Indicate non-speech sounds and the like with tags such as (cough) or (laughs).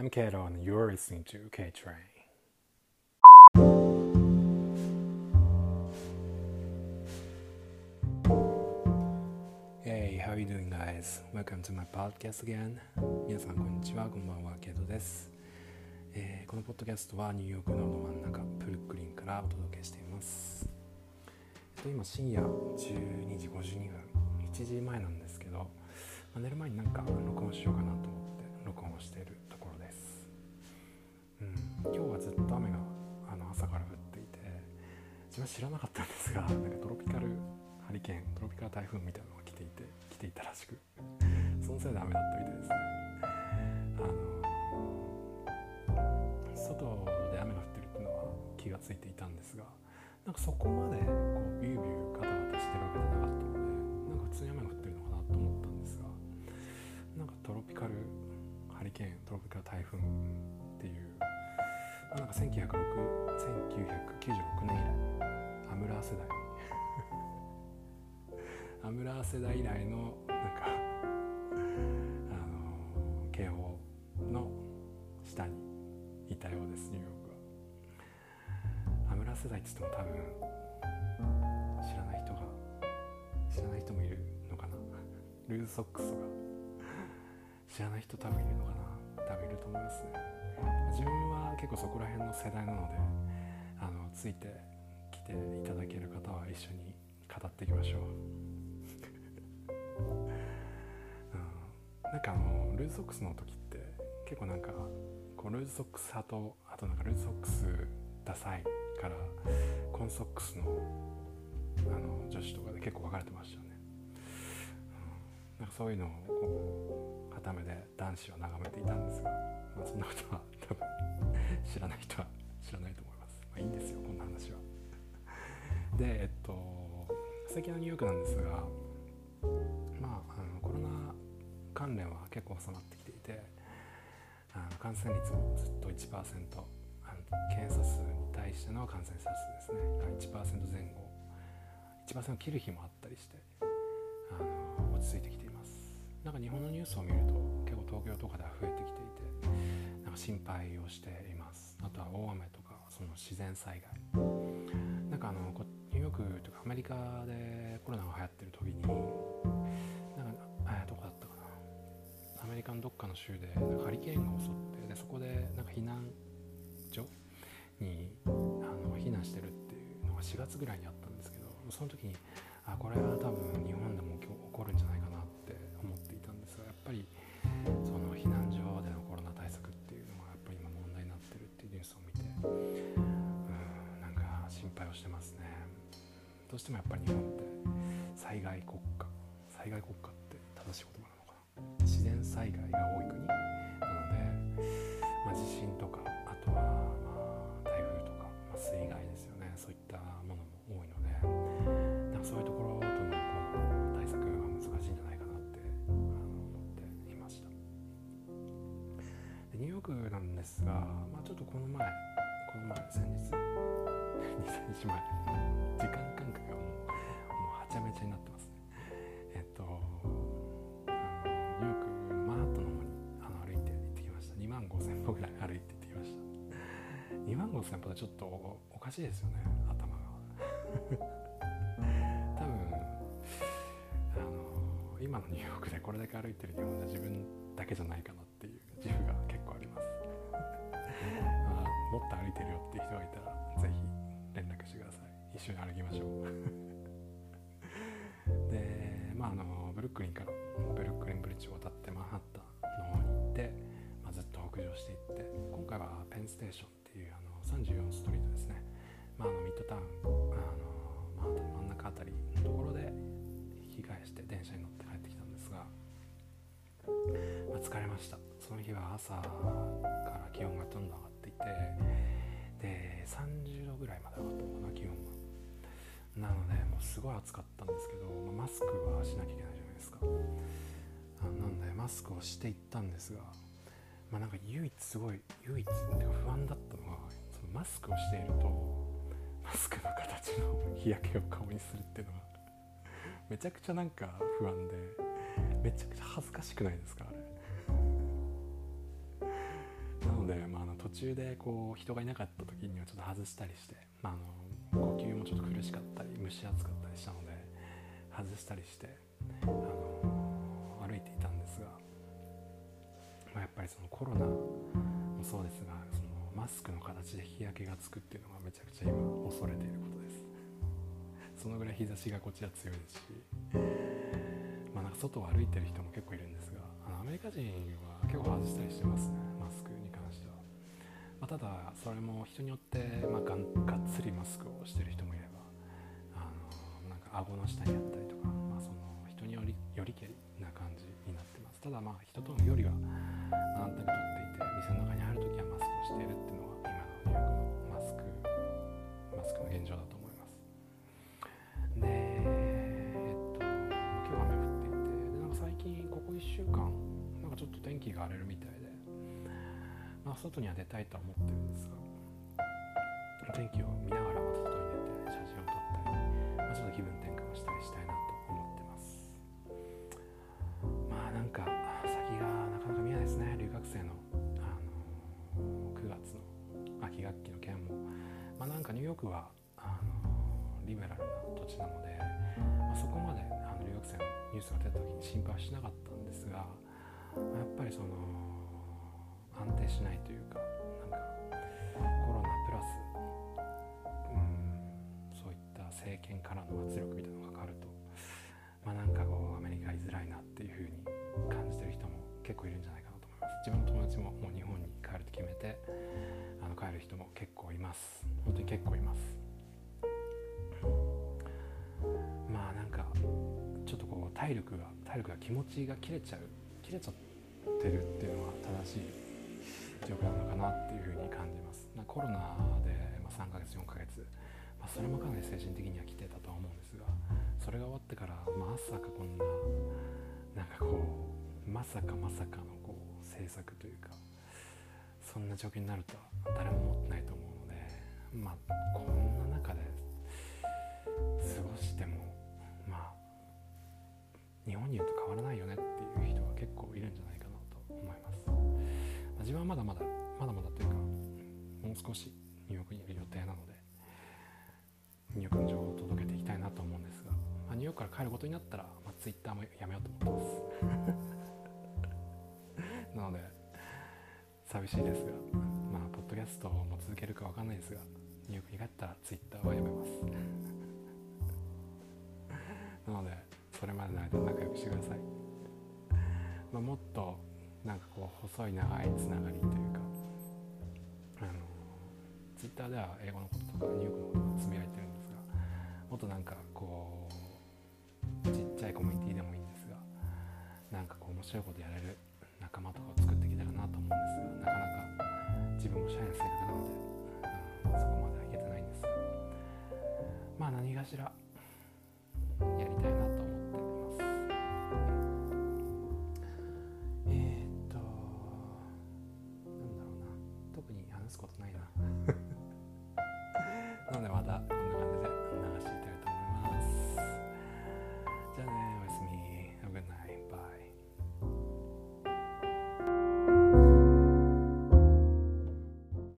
I'm Kato and you're listening to K Train. Hey, how are you doing guys? Welcome to my podcast again. 皆さんこんにちは、こんばんは、ケイトです、えー、このポッドキャストはニューヨークのど真ん中、ブルックリンからお届けしています。えっと、今深夜12時52分、1時前なんですけど、まあ、寝る前になんか録音しようかなと思って録音をしているは知らなかったんですが、なんかトロピカルハリケーントロピカル台風みたいなのが来ていて来ていたらしくそのせいで雨だったみたいですね。あの外で雨が降ってるっていうのは気が付いていたんですがなんかそこまでこうビュービューガタガタしてるわけじゃなかったのでなんか普通に雨が降ってるのかなと思ったんですがなんかトロピカルハリケーントロピカル台風っていうなんか1996 1996年以来ラー世代。アムラー世代以来のなんかあの警報の下にいたようですニューヨークは。アムラー世代っつっても多分知らない人が知らない人もいるのかな。ルーズソックスとか。知らない人多分いるのかな。多分いると思いますね。自分は結構そこら辺の世代なのであのついてていただける方は一緒に語っていきましょう。(laughs) なんかあのルーズソックスの時って結構なんかこうルーズソックス派とあとなんかルーズソックスダサいからコンソックスのあの女子とかで結構分かれてましたよね、うん、なんかそういうのをこう固めで男子を眺めていたんですが、まあ、そんなことは多分知らない人は知らないと思います、まあ、いいんですよこんな話は。でえっと最近のニューヨークなんですがまああのコロナ関連は結構収まってきていてあの感染率もずっと1%あの検査数に対しての感染者数ですねが1%前後1%を切る日もあったりしてあの落ち着いてきています。なんか日本のニュースを見ると結構東京とかでは増えてきていてなんか心配をしています。あとは大雨とかその自然災害。かあのニューヨークとかアメリカでコロナが流行ってる時になんかどこだったかな。アメリカのどっかの州でハリケーンが襲ってでそこでなんか避難所にあの避難してるっていうのが4月ぐらいにあったんですけどその時にあこれは多分日本でも起こるんじゃないかなって思っていたんですがやっぱりしてもやっぱり日本って災害国家災害国家って正しい言葉なのかな？自然災害が多い国なので、まあ、地震とかあとは、まあ、台風とか、まあ、水害ですよね。そういったものも多いのでなんかそういうところとのこう対策が難しいんじゃないかなってあの思っていました。でニューヨークなんですが、まあ、ちょっとこの前この前先日 (laughs) 23日前した2万5000歩でちょっとおかしいですよね。頭が。多分あの今のニューヨークでこれだけ歩いてる日本で自分だけじゃないかなっていう自負が結構あります。まあ、もっと歩いてるよっていう人がいたら是非連絡してください。一緒に歩きましょう。でまああのブルックリンからブルックリンブリッジを渡ってマンハッタンの方に行って、まあ、ずっと北上していって今回はペンステーション34ストリートですね、まあ、あのミッドタウンあのマンハッタンの真ん中あたりのところで引き返して電車に乗って帰ってきたんですが、まあ、疲れました。その日は朝から気温がどんどん上がっていてで30度ぐらいまで上がったのかな気温が。なのでもうすごい暑かったんですけど、まあ、マスクはしなきゃいけないじゃないですか。なんでマスクをしていったんですがまあなんか唯一すごい唯一不安だったのはそのマスクをしているとマスクの形の日焼けを顔にするっていうのがめちゃくちゃなんか不安で。めちゃくちゃ恥ずかしくないですかあれ。中でこう人がいなかった時にはちょっと外したりして、まあ、あの呼吸もちょっと苦しかったり蒸し暑かったりしたので外したりしてあの歩いていたんですが、まあ、やっぱりそのコロナもそうですがマスクの形で日焼けがつくっていうのがめちゃくちゃ今恐れていることです。そのぐらい日差しがこっちは強いですし。まあなんか外を歩いてる人も結構いるんですがあのアメリカ人は結構外したりしてますね。マスクに関しては、まあ、ただそれも人によって、まあ、ががっつりマスクをしてる人もいればあのなんか顎の下にあったりとか、まあ、その人によりよりけりな感じになってます。ただまあ人との距離はなんとなく取っていて店の中に入現状だと思います。でえっと今日雨降っていてでなんか最近ここ1週間なんかちょっと天気が荒れるみたいで、まあ、外には出たいとは思ってるんですが天気を見ながらまた外に出て写真を撮ったり、まあ、ちょっと気分転換をしたりしたいなと思ってます。まあなんか先がなかなか見えないですね。留学生の、あの9月の秋学期の件も、まあ、なんかニューヨークはリベラルな土地なので、まあ、そこまであの留学生のニュースが出た時に心配はしなかったんですが、まあやっぱりその安定しないというかなんかコロナプラスうんそういった政権からの圧力みたいなのがかかるとまあなんかこうアメリカ居づらいなっていうふうに感じてる人も結構いるんじゃないかなと思います。自分の友達ももう日本に帰ると決めてあの帰る人も結構います。本当に結構います。体力が体力が気持ちが切れちゃう切れちゃってるっていうのは正しい状況なのかなっていうふうに感じます。コロナで、ま、3ヶ月4ヶ月、まあ、それもかなり精神的には来てたとは思うんですがそれが終わってからまさかこんななんかこうまさかまさかのこう政策というかそんな状況になるとは誰も思ってないと思うのでまあこんな中で過ごしても日本にいると変わらないよねっていう人が結構いるんじゃないかなと思います、まあ自分はまだまだまだまだというかもう少しニューヨークにいる予定なのでニューヨークの情報を届けていきたいなと思うんですが、まあ、ニューヨークから帰ることになったら、まあ、ツイッターもやめようと思ってます。(laughs) なので寂しいですがまあポッドキャストも続けるかわかんないですがニューヨークに帰ったらツイッターはやめます。それまでの間仲良くしてください、まあ、もっとなんかこう細い長いつながりというかあのツイッターでは英語のこととかニューヨークのことがつぶやいてるんですがもっとなんかこうちっちゃいコミュニティでもいいんですがなんかこう面白いことやれる仲間とかを作ってきたらなと思うんですがなかなか自分も社員の性格なので、うん、そこまではいけてないんですが。まあ何かしら話すことないな。